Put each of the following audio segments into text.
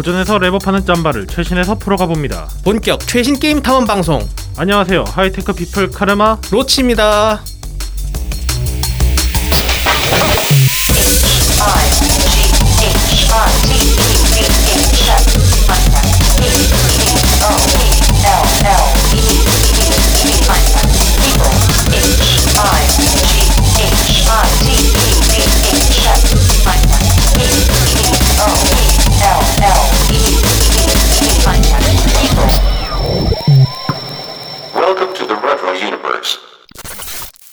고전에서 렙업하는 짬바를 최신에서 풀어가 봅니다. 본격 최신 게임 탐험 방송 안녕하세요. 하이테크 피플 카르마 로치입니다.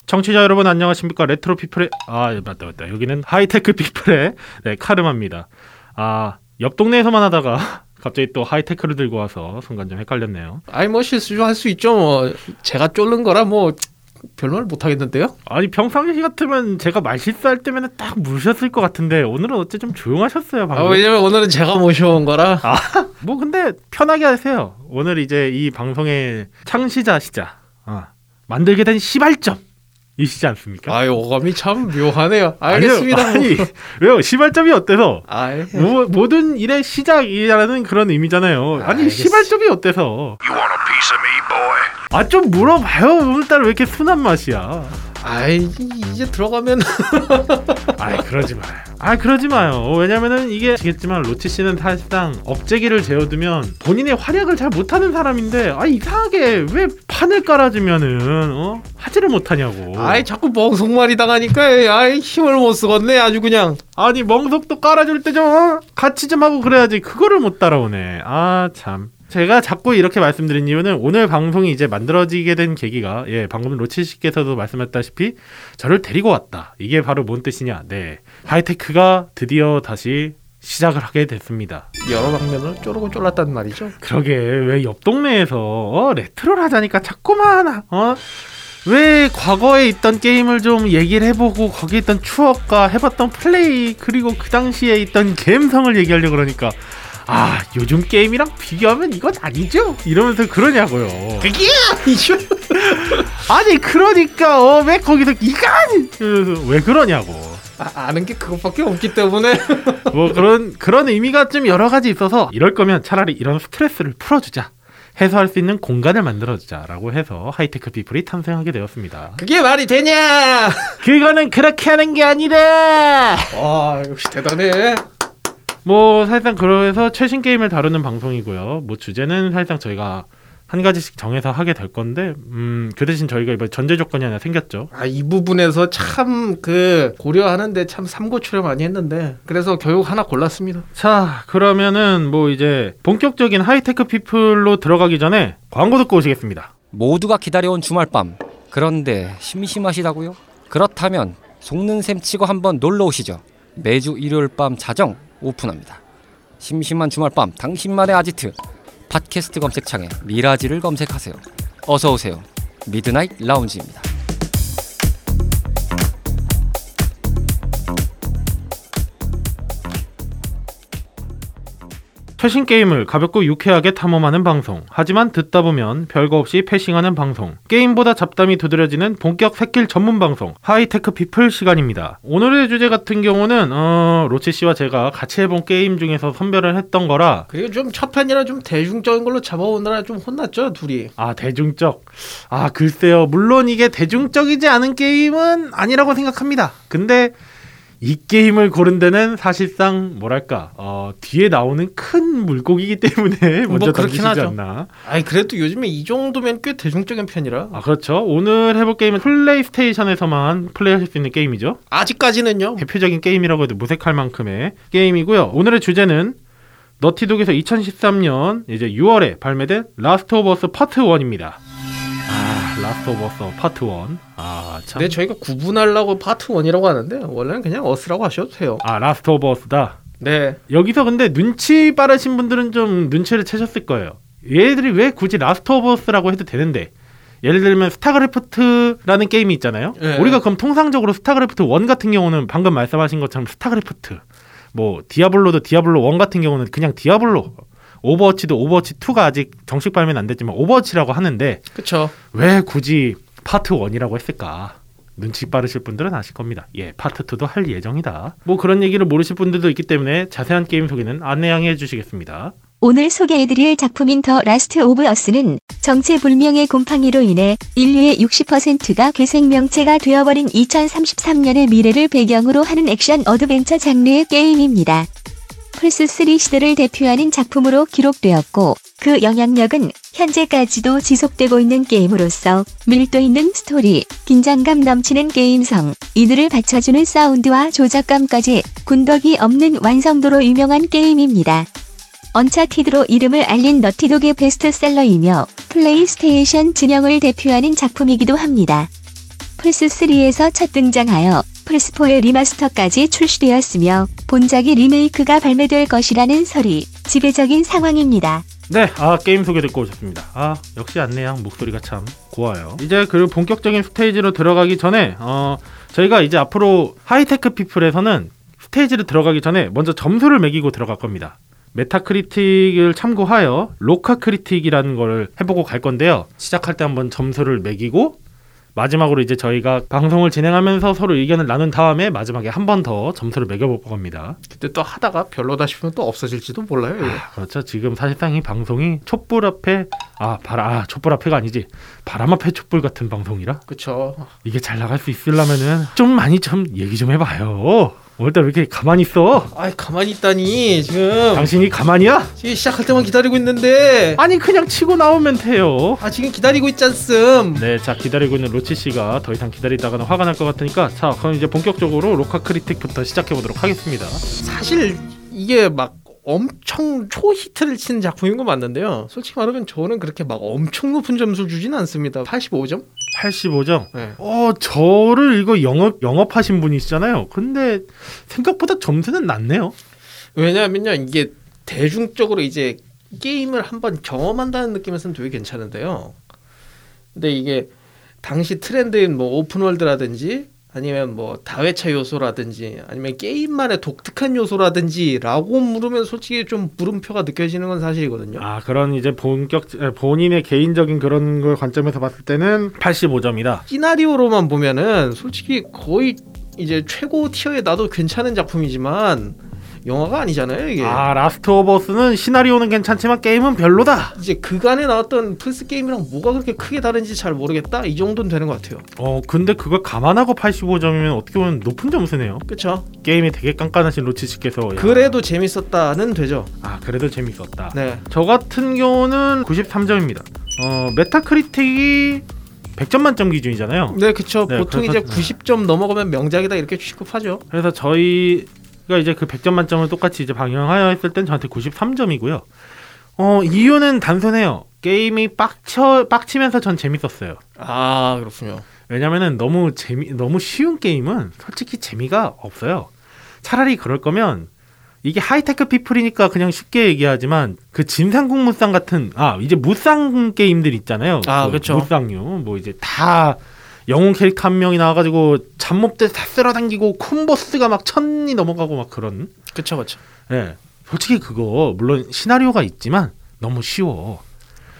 청취자 여러분 안녕하십니까? 레트로 피플의 아 예, 맞다 맞다 여기는 하이테크 피플의 네, 카르마입니다. 아 옆 동네에서만 하다가 갑자기 또 하이테크를 들고 와서 순간 좀 헷갈렸네요. 아이 뭐 실수 할 수 있죠. 뭐 제가 쫄른 거라 뭐 별말 못 하겠는데요. 아니 평상시 같으면 제가 말 실수할 때면 딱 물으셨을 것 같은데 오늘은 어째 좀 조용하셨어요 아, 방금. 왜냐면 오늘은 제가 모셔온 거라. 뭐 근데 편하게 하세요. 오늘 이제 이 방송의 창시자시자 아, 만들게 된 시발점 이시지 않습니까? 아이 오감이 참 묘하네요. 알겠습니다. 아니요, 아니 왜요? 시발점이 어때서? 아이, 뭐, 모든 일의 시작이라는 그런 의미잖아요. 아니 알겠어. 시발점이 어때서? You want a piece of me, boy? 아좀 물어봐요. 오늘따라 왜 이렇게 순한 맛이야? 아이 이제 들어가면 아 그러지 마요. 아 그러지 마요. 왜냐면은 이게 아시겠지만 로치 씨는 사실상 업체기를 재워두면 본인의 활약을 잘 못하는 사람인데 아 이상하게 왜 판을 깔아주면은 어 하지를 못하냐고. 아이 자꾸 멍석말이 당하니까 아이 힘을 못 쓰겠네 아주 그냥. 아니 멍석도 깔아줄 때좀 어? 같이 좀 하고 그래야지 그거를 못 따라오네. 아 참. 제가 자꾸 이렇게 말씀드린 이유는 오늘 방송이 이제 만들어지게 된 계기가 예 방금 로치 씨께서도 말씀했다시피 저를 데리고 왔다. 이게 바로 뭔 뜻이냐? 네 하이테크가 드디어 다시 시작을 하게 됐습니다. 여러 방면으로 쪼르고 쫄랐단 말이죠. 그러게 왜 옆 동네에서 어, 레트로를 하자니까 자꾸만 어. 왜 과거에 있던 게임을 좀 얘기를 해보고 거기에 있던 추억과 해봤던 플레이 그리고 그 당시에 있던 감성을 얘기하려고 그러니까 아 요즘 게임이랑 비교하면 이건 아니죠 이러면서 그러냐고요 그게 아니죠. 아니 그러니까 어, 왜 거기서 이건 이러면서 왜 그러냐고 아, 아는 게 그것밖에 없기 때문에 뭐 그런 그런 의미가 좀 여러 가지 있어서 이럴 거면 차라리 이런 스트레스를 풀어주자 해소할 수 있는 공간을 만들어주자라고 해서 하이테크 피플이 탄생하게 되었습니다. 그게 말이 되냐? 그거는 그렇게 하는 게 아니다. 와 역시 대단해. 뭐 사실상 그래서 최신 게임을 다루는 방송이고요. 뭐 주제는 사실상 저희가 한 가지씩 정해서 하게 될 건데, 음, 그 대신 저희가 이번 전제 조건이 하나 생겼죠. 아 이 부분에서 참 그 고려하는데 참 삼고초려 많이 했는데 그래서 겨우 하나 골랐습니다. 자, 그러면은 뭐 이제 본격적인 하이테크 피플로 들어가기 전에 광고 듣고 오시겠습니다. 모두가 기다려온 주말 밤. 그런데 심심하시다고요? 그렇다면 속는 셈 치고 한번 놀러 오시죠. 매주 일요일 밤 자정 오픈합니다. 심심한 주말 밤 당신만의 아지트. 팟캐스트 검색창에 미라지를 검색하세요. 어서 오세요. 미드나잇 라운지입니다. 최신 게임을 가볍고 유쾌하게 탐험하는 방송. 하지만 듣다 보면 별거 없이 passing하는 방송. 게임보다 잡담이 두드러지는 본격 샛길 전문 방송. 하이테크 피플 시간입니다. 오늘의 주제 같은 경우는 어, 로치 씨와 제가 같이 해본 게임 중에서 선별을 했던 거라 그리고 좀첫 편이라 좀 대중적인 걸로 잡아오느라 좀 혼났죠 둘이. 아 대중적. 아 글쎄요. 물론 이게 대중적이지 않은 게임은 아니라고 생각합니다. 근데 이 게임을 고른 데는 사실상 뭐랄까 어, 뒤에 나오는 큰 물고기이기 때문에 먼저 뭐 던지시지 하죠. 않나. 아이 그래도 요즘에 이 정도면 꽤 대중적인 편이라 아 그렇죠. 오늘 해볼 게임은 플레이스테이션에서만 플레이하실 수 있는 게임이죠. 아직까지는요. 대표적인 게임이라고 해도 무색할 만큼의 게임이고요. 오늘의 주제는 너티독에서 2013년 이제 6월에 발매된 라스트 오브 어스 파트 1입니다. 아, 라스트 오브 어스 파트 1. 아, 참. 근데 저희가 구분하려고 파트 1이라고 하는데 원래는 그냥 어스라고 하셔도 돼요. 아, 라스트 오브 어스다. 네. 여기서 근데 눈치 빠르신 분들은 좀 눈치를 채셨을 거예요. 얘들이 왜 굳이 라스트 오브 어스라고 해도 되는데 예를 들면 스타크래프트라는 게임이 있잖아요. 예. 우리가 그럼 통상적으로 스타크래프트 1 같은 경우는 방금 말씀하신 것처럼 스타크래프트 뭐 디아블로도 디아블로 1 같은 경우는 그냥 디아블로 오버워치도 오버워치 2가 아직 정식 발매는 안 됐지만 오버워치라고 하는데 그쵸. 왜 굳이 파트 1이라고 했을까? 눈치 빠르실 분들은 아실 겁니다. 예, 파트 2도 할 예정이다. 뭐 그런 얘기를 모르실 분들도 있기 때문에 자세한 게임 소개는 안내양이 해 주시겠습니다. 오늘 소개해드릴 작품인 더 라스트 오브 어스는 정체불명의 곰팡이로 인해 인류의 60%가 괴생명체가 되어버린 2033년의 미래를 배경으로 하는 액션 어드벤처 장르의 게임입니다. 플스3 시대를 대표하는 작품으로 기록되었고 그 영향력은 현재까지도 지속되고 있는 게임으로서 밀도 있는 스토리, 긴장감 넘치는 게임성, 이들을 받쳐주는 사운드와 조작감까지 군더더기 없는 완성도로 유명한 게임입니다. 언차티드로 이름을 알린 너티독의 베스트셀러이며 플레이스테이션 진영을 대표하는 작품이기도 합니다. 플스3에서 첫 등장하여 플스4의 리마스터까지 출시되었으며 본작이 리메이크가 발매될 것이라는 설이 지배적인 상황입니다. 네, 아 게임 소개 듣고 오셨습니다. 아 역시 안내양 목소리가 참 고와요. 이제 그 본격적인 스테이지로 들어가기 전에 어 저희가 이제 앞으로 하이테크 피플에서는 스테이지를 들어가기 전에 먼저 점수를 매기고 들어갈 겁니다. 메타크리틱을 참고하여 로카 크리틱이라는 걸 해보고 갈 건데요. 시작할 때 한번 점수를 매기고 마지막으로 이제 저희가 방송을 진행하면서 서로 의견을 나눈 다음에 마지막에 한 번 더 점수를 매겨볼 겁니다. 그때 또 하다가 별로다 싶으면 또 없어질지도 몰라요. 이거. 그렇죠. 지금 사실상 이 방송이 촛불 앞에 아 바람 아 촛불 앞에가 아니지 바람 앞에 촛불 같은 방송이라 그쵸. 이게 잘 나갈 수 있으려면은 좀 많이 좀 얘기 좀 해봐요. 오늘따라 왜 이렇게 가만히 있어? 아이 가만히 있다니 지금 당신이 가만히야? 지금 시작할 때만 기다리고 있는데 아니 그냥 치고 나오면 돼요. 아 지금 기다리고 있지 않음. 네, 자 기다리고 있는 로치 씨가 더 이상 기다리다가는 화가 날 것 같으니까 자 그럼 이제 본격적으로 로카 크리틱부터 시작해 보도록 하겠습니다. 사실 이게 막 엄청 초히트를 치는 작품인 건 맞는데요. 솔직히 말하면 저는 그렇게 막 엄청 높은 점수를 주진 않습니다. 85점? 85점. 네. 어 저를 이거 영업 영업하신 분이시잖아요. 근데 생각보다 점수는 낮네요. 왜냐하면요 이게 대중적으로 이제 게임을 한번 경험한다는 느낌에서는 되게 괜찮은데요. 근데 이게 당시 트렌드인 뭐 오픈월드라든지 아니면 뭐 다회차 요소라든지 아니면 게임만의 독특한 요소라든지라고 물으면 솔직히 좀 물음표가 느껴지는 건 사실이거든요. 아 그런 이제 본격 에, 본인의 개인적인 그런 걸 관점에서 봤을 때는 85점이다. 시나리오로만 보면은 솔직히 거의 이제 최고 티어에 놔도 괜찮은 작품이지만 영화가 아니잖아요 이게. 아 라스트 오브 어스는 시나리오는 괜찮지만 게임은 별로다. 이제 그간에 나왔던 플스 게임이랑 뭐가 그렇게 크게 다른지 잘 모르겠다 이 정도는 되는 것 같아요. 어 근데 그걸 감안하고 85점이면 어떻게 보면 높은 점수네요. 그렇죠. 게임이 되게 깐깐하신 로치 씨께서 야, 그래도 재밌었다는 되죠. 아 그래도 재밌었다. 네. 저 같은 경우는 93점입니다. 어 메타크리틱이 100점 만점 기준이잖아요. 네, 그쵸. 네, 보통 그래서- 이제 90점 넘어가면 명작이다 이렇게 취급하죠. 그래서 저희 가 이제 그 100점 만점을 똑같이 이제 반영하여 했을 땐 저한테 93점이고요. 어 이유는 단순해요. 게임이 빡쳐 빡치면서 전 재밌었어요. 아, 그렇군요. 왜냐면은 너무 재미 너무 쉬운 게임은 솔직히 재미가 없어요. 차라리 그럴 거면 이게 하이테크 피플이니까 그냥 쉽게 얘기하지만 그 진삼국무쌍 같은 아 이제 무쌍 게임들 있잖아요. 아, 그 그쵸. 무쌍류 뭐 이제 다 영웅 캐릭터 한 명이 나와가지고 잡몹들 다 쓸어담고 콤보 수가 막 천이 넘어가고 막 그런. 그쵸, 그쵸. 예, 솔직히 그거 물론 시나리오가 있지만 너무 쉬워.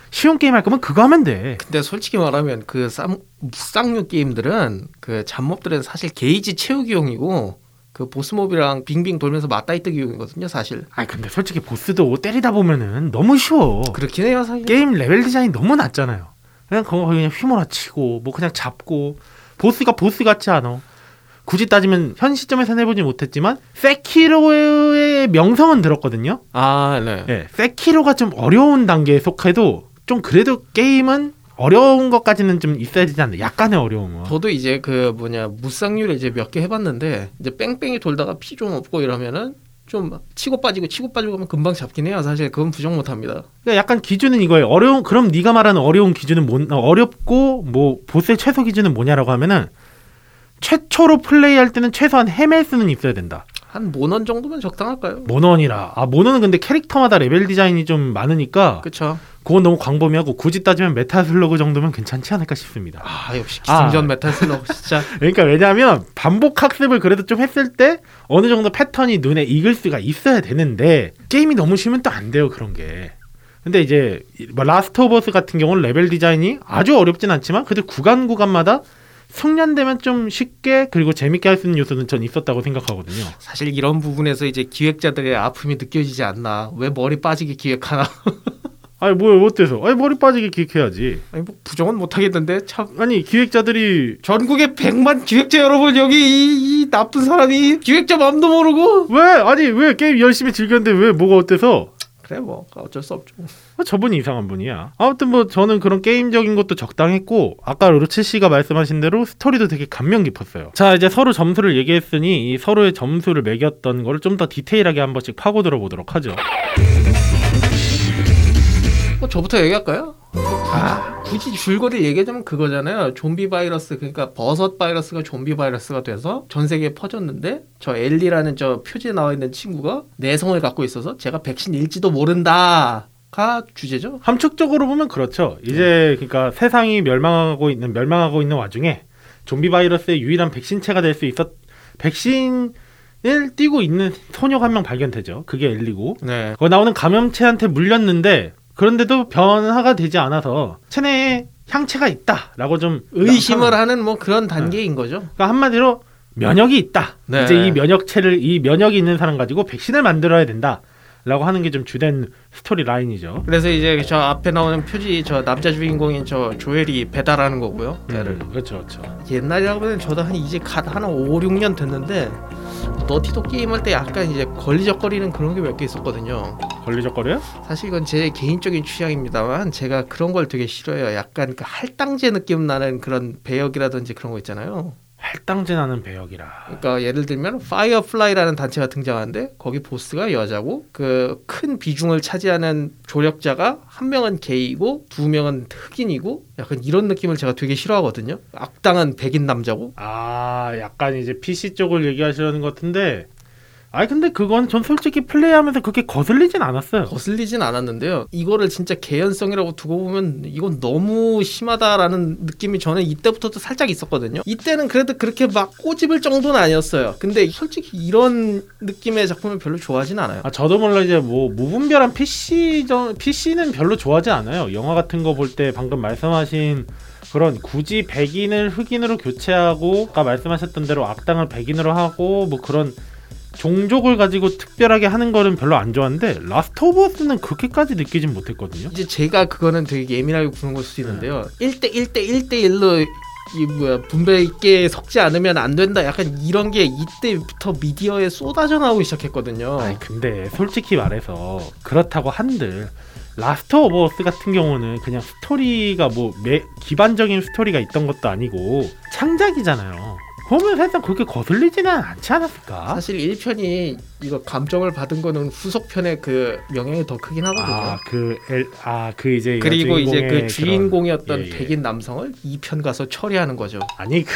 쉬운 게임 할 거면 그거 하면 돼. 근데 솔직히 말하면 그 쌍, 쌍류 게임들은 그 잡몹들은 사실 게이지 채우기용이고 그 보스몹이랑 빙빙 돌면서 맞다이 뜨기용이거든요, 사실. 아니 근데 솔직히 보스도 때리다 보면은 너무 쉬워. 그렇긴 해요, 사실. 게임 레벨 디자인 너무 낮잖아요. 그냥 그거 그냥 휘몰아치고 뭐 그냥 잡고 보스가 보스 같지 않아. 굳이 따지면 현 시점에서는 해보지 못했지만 세키로의 명성은 들었거든요. 아, 네. 예, 세키로가 좀 어려운 단계에 속해도 좀 그래도 게임은 어려운 것까지는 좀 있어야 되지 않나. 약간의 어려움은. 저도 이제 그 뭐냐 무쌍류를 이제 몇 개 해봤는데 이제 뺑뺑이 돌다가 피 좀 없고 이러면은 좀 치고 빠지고 치고 빠지고 하면 금방 잡긴 해요. 사실 그건 부정 못 합니다. 그러니까 약간 기준은 이거예요. 어려운 그럼 네가 말하는 어려운 기준은 뭐 어렵고 뭐 보스의 최소 기준은 뭐냐라고 하면은 최초로 플레이할 때는 최소한 헤맬 수는 있어야 된다. 한 몬헌 정도면 적당할까요? 몬헌이라. 아 몬헌은 근데 캐릭터마다 레벨 디자인이 좀 많으니까 그쵸. 그건 너무 광범위하고 굳이 따지면 메탈슬러그 정도면 괜찮지 않을까 싶습니다. 아 역시 기승전 아. 메탈슬러 진짜. 그러니까 왜냐하면 반복 학습을 그래도 좀 했을 때 어느 정도 패턴이 눈에 익을 수가 있어야 되는데 게임이 너무 쉬우면 또 안 돼요 그런 게. 근데 이제 뭐 라스트 오브 어스 같은 경우는 레벨 디자인이 아주 어렵진 않지만 그래도 구간 구간마다 숙련되면 좀 쉽게 그리고 재밌게 할 수 있는 요소는 전 있었다고 생각하거든요. 사실 이런 부분에서 이제 기획자들의 아픔이 느껴지지 않나. 왜 머리 빠지게 기획하나. 아니 뭐야 어때서? 아니 머리 빠지게 기획해야지. 아니 뭐 부정은 못 하겠는데 참 아니 기획자들이 전국의 100만 기획자 여러분 여기 이, 이 나쁜 사람이 기획자 마음도 모르고 왜 아니 왜 게임 열심히 즐겼는데 왜 뭐가 어때서? 그래 뭐 어쩔 수 없죠. 어, 저분이 이상한 분이야. 아무튼 뭐 저는 그런 게임적인 것도 적당했고 아까 로치 씨가 말씀하신 대로 스토리도 되게 감명 깊었어요. 자 이제 서로 점수를 얘기했으니 이 서로의 점수를 매겼던 거를 좀더 디테일하게 한 번씩 파고들어 보도록 하죠. 뭐 저부터 얘기할까요? 아 굳이 줄거리 얘기하자면 그거잖아요. 좀비 바이러스 그러니까 버섯 바이러스가 좀비 바이러스가 돼서 전 세계에 퍼졌는데 저 엘리라는 저 표지에 나와 있는 친구가 내성을 갖고 있어서 제가 백신일지도 모른다 가 주제죠. 함축적으로 보면 그렇죠. 이제 그러니까 세상이 멸망하고 있는 멸망하고 있는 와중에 좀비 바이러스의 유일한 백신체가 될 수 있었 백신을 띄고 있는 소녀가 한 명 발견되죠. 그게 엘리고 네. 거기 나오는 감염체한테 물렸는데 그런데도 변화가 되지 않아서 체내에 향체가 있다라고 좀 의심을 하 하는 뭐 그런 단계인 거죠. 그러니까 한마디로 면역이 있다. 네. 이제 이 면역체를 이 면역이 있는 사람 가지고 백신을 만들어야 된다 라고 하는 게 좀 주된 스토리 라인이죠. 그래서 이제 저 앞에 나오는 표지 저 남자 주인공인 저 조엘이 배달하는 거고요. 얘를 음, 그렇죠, 그렇죠. 옛날이라고 하면 저도 한 이제 갓한 5, 6년 됐는데 너티도 게임할 때 약간 이제 걸리적거리는 그런 게 몇 개 있었거든요. 걸리적거려요? 사실 이건 제 개인적인 취향입니다만 제가 그런 걸 되게 싫어해요. 약간 그 할당제 느낌 나는 그런 배역이라든지 그런 거 있잖아요. 할당제 나는 배역이라. 그러니까 예를 들면 파이어플라이라는 단체가 등장하는데 거기 보스가 여자고 그 큰 비중을 차지하는 조력자가 한 명은 게이고 두 명은 흑인이고 약간 이런 느낌을 제가 되게 싫어하거든요. 악당은 백인 남자고 아, 약간 이제 PC 쪽을 얘기하시려는 것 같은데. 아니 근데 그건 전 솔직히 플레이하면서 그렇게 거슬리진 않았어요. 거슬리진 않았는데요. 이거를 진짜 개연성이라고 두고 보면 이건 너무 심하다라는 느낌이 저는 이때부터도 살짝 있었거든요. 이때는 그래도 그렇게 막 꼬집을 정도는 아니었어요. 근데 솔직히 이런 느낌의 작품을 별로 좋아하진 않아요. 아 저도 몰라 이제 뭐 무분별한 PC 전 PC는 별로 좋아하지 않아요. 영화 같은 거 볼 때 방금 말씀하신 그런 굳이 백인을 흑인으로 교체하고 아까 말씀하셨던 대로 악당을 백인으로 하고 뭐 그런 종족을 가지고 특별하게 하는 거는 별로 안 좋아하는데 Last of Us는 그렇게까지 느끼진 못했거든요. 이제 제가 그거는 되게 예민하게 구는 걸 수도 있는데요. 1대 1대 1대 1로 이 뭐야 분배 있게 섞지 않으면 안 된다. 약간 이런 게 이때부터 미디어에 쏟아져 나오기 시작했거든요. 아니 근데 솔직히 말해서 그렇다고 한들 Last of Us 같은 경우는 그냥 스토리가 뭐 매, 기반적인 스토리가 있던 것도 아니고 창작이잖아요. 그러면 사실상 그렇게 거슬리지는 않지 않았을까? 사실 1편이 이거 감점을 받은 거는 후속편의 그 영향이 더 크긴 하거든요. 아그아그 이제 그리고 이제 그 그런- 주인공이었던 예, 예. 백인 남성을 2편 가서 처리하는 거죠. 아니 그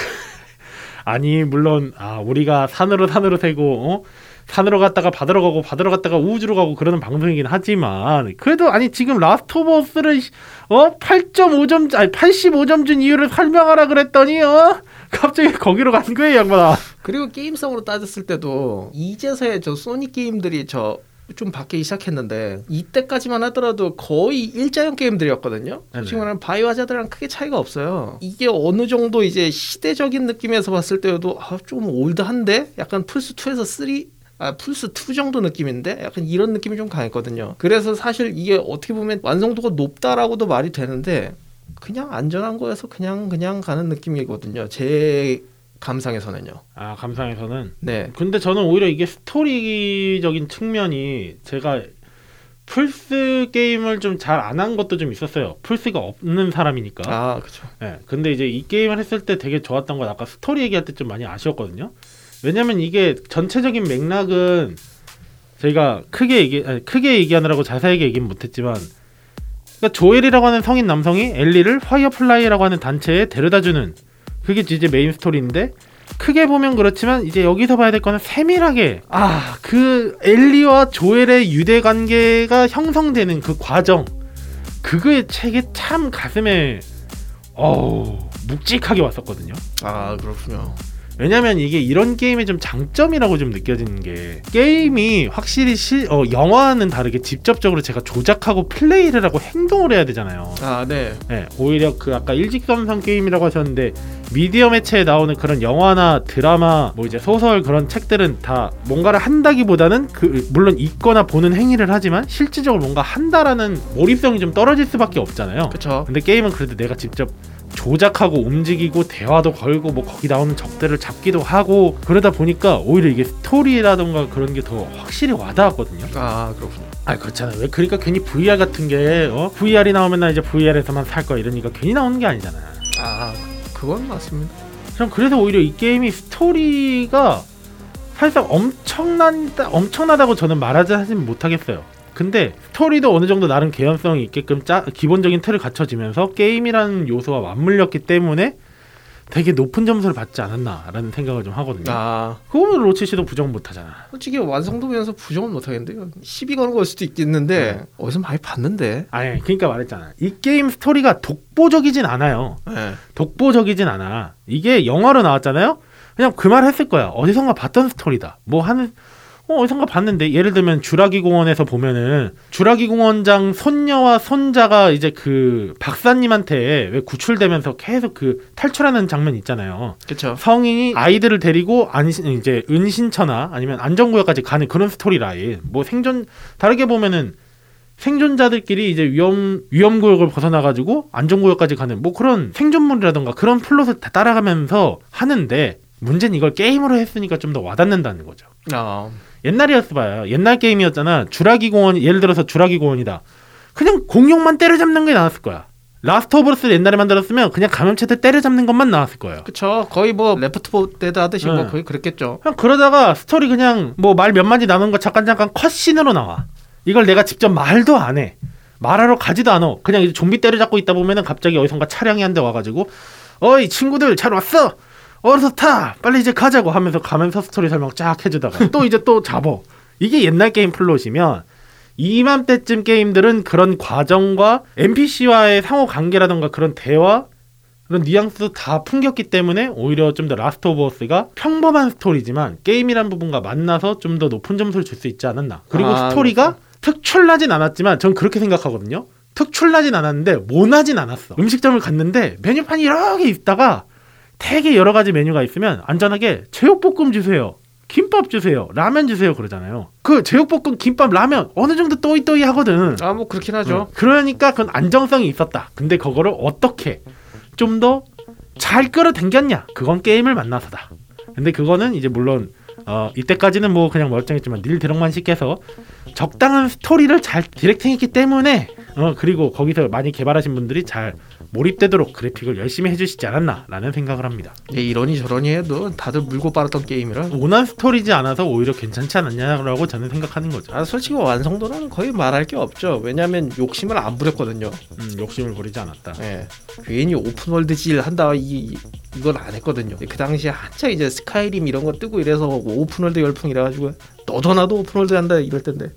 아니 물론 아 우리가 산으로 산으로 새고 어? 산으로 갔다가 바다로 가고 바다로 갔다가 우주로 가고 그러는 방송이긴 하지만 그래도 아니 지금 Last of Us를 어 8.5점 아니 85점 준 이유를 설명하라 그랬더니 어 갑자기 거기로 간 거예요 양반아 그리고 게임성으로 따졌을 때도 이제서야 저 소니 게임들이 저좀 바뀌기 시작했는데 이때까지만 하더라도 거의 일자형 게임들이었거든요. 솔직히 네네. 말하면 Biohazard랑 크게 차이가 없어요. 이게 어느 정도 이제 시대적인 느낌에서 봤을 때도 아, 좀 old한데 약간 플스 2에서 3 아, 플스 2 정도 느낌인데 약간 이런 느낌이 좀 강했거든요. 그래서 사실 이게 어떻게 보면 완성도가 높다라고도 말이 되는데 그냥 안전한 거에서 그냥 그냥 가는 느낌이거든요. 제 감상에서는요. 아 감상에서는 네. 근데 저는 오히려 이게 스토리적인 측면이 제가 플스 게임을 좀 잘 안 한 것도 좀 있었어요 플스가 없는 사람이니까 아, 그렇죠. 예, 근데 이제 이 게임을 했을 때 되게 좋았던 건 아까 스토리 얘기할 때 좀 많이 아쉬웠거든요. 왜냐면 이게 전체적인 맥락은 저희가 크게 얘기 아니, 크게 얘기하느라고 자세하게 얘기는 못했지만 그러니까 조엘이라고 하는 성인 남성이 엘리를 Firefly라고 하는 단체에 데려다주는 그게 이제 메인 스토리인데 크게 보면 그렇지만 이제 여기서 봐야 될 거는 세밀하게 아 그 엘리와 조엘의 유대 관계가 형성되는 그 과정 그거 자체가 참 가슴에 어우 묵직하게 왔었거든요. 아, 그렇군요. 왜냐면 이게 이런 게임의 좀 장점이라고 좀 느껴지는 게 게임이 확실히 시, 어, 영화는 다르게 직접적으로 제가 조작하고 플레이를 하고 행동을 해야 되잖아요. 아, 네. 네, 오히려 그 아까 일직선상 게임이라고 하셨는데 미디어 매체에 나오는 그런 영화나 드라마 뭐 이제 소설 그런 책들은 다 뭔가를 한다기보다는 그 물론 읽거나 보는 행위를 하지만 실질적으로 뭔가 한다라는 몰입성이 좀 떨어질 수밖에 없잖아요. 그쵸. 근데 게임은 그래도 내가 직접 조작하고 움직이고 대화도 걸고 뭐 거기 나오는 적들을 잡기도 하고 그러다 보니까 오히려 이게 스토리라던가 그런 게 더 확실히 와닿았거든요. 아, 그렇군요. 아 그렇잖아요. 왜 그러니까 괜히 VR 같은 게 어? VR이 나오면 나 이제 VR에서만 살 거야 이러니까 괜히 나오는 게 아니잖아요. 아, 그건 맞습니다. 전 그래서 오히려 이 게임이 스토리가 사실상 엄청난다 엄청나다고 저는 말하지 하진 못하겠어요. 근데 스토리도 어느 정도 나름 개연성이 있게끔 짜, 기본적인 틀을 갖춰지면서 게임이라는 요소와 맞물렸기 때문에 되게 높은 점수를 받지 않았나라는 생각을 좀 하거든요. 아, 그거는 로치 씨도 부정 못하잖아. 솔직히 완성도 면에서 부정은 못하겠는데요. 시비 거는 걸 수도 있겠는데 어디서 많이 봤는데. 아니 그러니까 말했잖아. 이 게임 스토리가 독보적이진 않아요. 네. 독보적이진 않아. 이게 영화로 나왔잖아요. 그냥 그 말 했을 거야. 어디선가 봤던 스토리다. 뭐 하는 어, 어디선가 봤는데 예를 들면 주라기 공원에서 보면은 주라기 공원장 손녀와 손자가 이제 그 박사님한테 왜 구출되면서 계속 그 탈출하는 장면 있잖아요. 그쵸. 성인이 아이들을 데리고 안신 이제 은신처나 아니면 안전구역까지 가는 그런 스토리 라인. 뭐 생존 다르게 보면은 생존자들끼리 이제 위험 위험 구역을 벗어나 가지고 안전 구역까지 가는 뭐 그런 생존물이라던가 그런 플롯을 다 따라가면서 하는데 문제는 이걸 게임으로 했으니까 좀 더 와닿는다는 거죠. 아, 옛날이었어 봐요. 옛날 게임이었잖아. 주라기 공원 예를 들어서 주라기 공원이다. 그냥 공룡만 때려잡는 게 나왔을 거야. Last of Us 옛날에 만들었으면 그냥 감염체들 때려잡는 것만 나왔을 거예요. 그쵸. 거의 뭐 Left 4 Dead 하듯이 네. 뭐 거의 그랬겠죠. 그냥 그러다가 스토리 그냥 뭐 말 몇 마디 남은 거 잠깐 잠깐 cutscene으로 나와. 이걸 내가 직접 말도 안 해. 말하러 가지도 않아. 그냥 이제 좀비 때려잡고 있다 보면은 갑자기 어디선가 차량이 한 대 와가지고 어이 친구들 잘 왔어. 어서 타. 빨리 이제 가자고 하면서 가면서 스토리 설명 쫙 해주다가 또 이제 또 잡어. 이게 옛날 게임 플롯이면 이맘때쯤 게임들은 그런 과정과 NPC와의 상호 관계라던가 그런 대화 그런 뉘앙스도 다 풍겼기 때문에 오히려 좀 더 Last of Us가 평범한 스토리지만 게임이란 부분과 만나서 좀 더 높은 점수를 줄 수 있지 않았나. 그리고 아, 스토리가 특출나진 않았지만 전 그렇게 생각하거든요. 특출나진 않았는데 모나진 않았어. 음식점을 갔는데 메뉴판이 개 있다가 되게 여러 가지 메뉴가 있으면 안전하게 제육볶음 주세요. 김밥 주세요. 라면 주세요. 그러잖아요. 그 제육볶음, 김밥, 라면 어느 정도 또이또이 하거든. 아, 뭐 그렇긴 하죠. 어, 그러니까 그건 안정성이 있었다. 근데 그거를 어떻게 좀 더 잘 끌어당겼냐? 그건 게임을 만나서다. 근데 그거는 이제 물론 어, 이때까지는 뭐 그냥 멀쩡했지만 닐 드럭만 씨께서 적당한 스토리를 잘 디렉팅했기 때문에 어, 그리고 거기서 많이 개발하신 분들이 잘 몰입되도록 그래픽을 열심히 해주시지 않았나라는 생각을 합니다. 예, 이러니 저러니 해도 다들 물고 빨았던 게임이라. 모난 스토리지 않아서 오히려 괜찮지 않았냐라고 저는 생각하는 거죠. 아, 솔직히 완성도는 거의 말할 게 없죠. 왜냐하면 욕심을 안 부렸거든요. 음, 욕심을 부리지 않았다. 예. 괜히 open world질 한다 이 이건 안 했거든요. 그 당시에 한창 이제 Skyrim 이런 거 뜨고 이래서 open world 열풍 이래가지고 너도 나도 open world 한다 이럴 텐데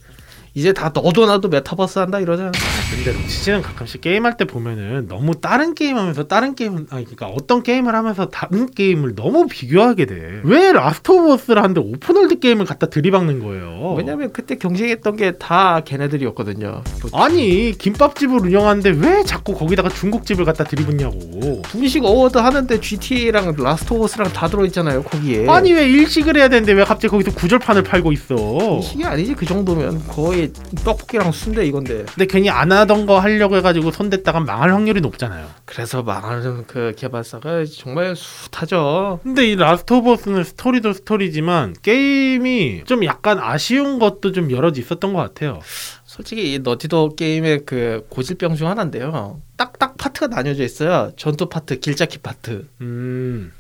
이제 다 너도 나도 메타버스 한다 이러잖아. 근데 로치씨는 가끔씩 게임할 때 보면은 너무 다른 게임 하면서 다른 게임 아니 그러니까 어떤 게임을 하면서 다른 게임을 너무 비교하게 돼. 왜 Last of Us를 하는데 open world 게임을 갖다 들이박는 거예요? 왜냐면 그때 경쟁했던 게 다 걔네들이었거든요. 뭐 아니 김밥집을 운영하는데 왜 자꾸 거기다가 중국집을 갖다 들이붓냐고. 분식 award 하는데 GTA랑 Last of Us랑 다 들어있잖아요 거기에. 아니 왜 일식을 해야 되는데 왜 갑자기 거기서 구절판을 팔고 있어? 이게 아니지 그 정도면 거의 떡볶이랑 순대 이건데. 근데 괜히 안 하던 거 하려고 해가지고 손댔다가 망할 확률이 높잖아요. 그래서 망하는 그 개발사가 정말 숱하죠. 근데 이 Last of Us는 스토리도 스토리지만 게임이 좀 약간 아쉬운 것도 좀 여러 있었던 것 같아요. 솔직히 이 Naughty Dog 게임의 그 고질병 중 하나인데요. 딱딱 파트가 나뉘어져 있어요. 전투 파트, 길잡기 파트. 음,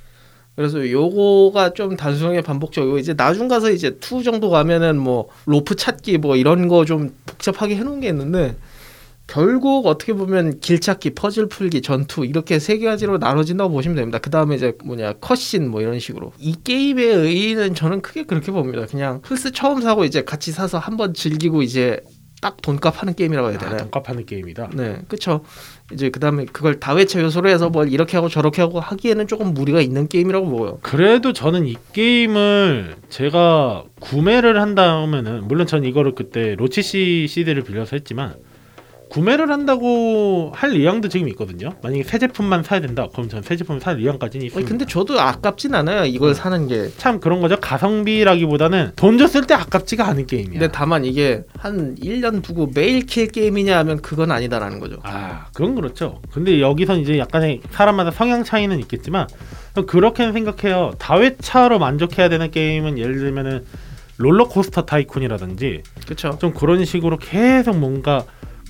그래서 요거가 좀 단순하게 반복적이고 이제 나중 가서 이제 2 정도 가면은 뭐 로프 찾기 뭐 이런 거 좀 복잡하게 해놓은 게 있는데 결국 어떻게 보면 길 찾기, 퍼즐 풀기, 전투 이렇게 세 가지로 나눠진다고 보시면 됩니다. 그 다음에 이제 뭐냐 cutscene 뭐 이런 식으로 이 게임의 의의는 저는 크게 그렇게 봅니다. 그냥 플스 처음 사고 이제 같이 사서 한번 즐기고 이제 딱 돈값 하는 게임이라고 해야 아, 되나요? 돈값 하는 게임이다. 네, 그쵸. 이제 그 다음에 그걸 다회차 요소로 해서 뭘 이렇게 하고 저렇게 하고 하기에는 조금 무리가 있는 게임이라고 보여요. 그래도 저는 이 게임을 제가 구매를 한다면은 물론 전 이거를 그때 로치 씨 CD를 빌려서 했지만 구매를 한다고 할 의향도 지금 있거든요. 만약에 새 제품만 사야 된다. 그럼 전 새 제품 살 의향까지는 있습니다. 근데 저도 아깝진 않아요. 이걸 사는 게. 참 그런 거죠. 가성비라기보다는 돈 줬을 때 아깝지가 않은 게임이야. 근데 다만 이게 한 1년 두고 매일 킬 게임이냐 하면 그건 아니다라는 거죠. 아 그건 그렇죠. 근데 여기선 이제 약간의 사람마다 성향 차이는 있겠지만 그렇게는 생각해요. 다회차로 만족해야 되는 게임은 예를 들면은 RollerCoaster Tycoon이라든지 그쵸. 좀 그런 식으로 계속 뭔가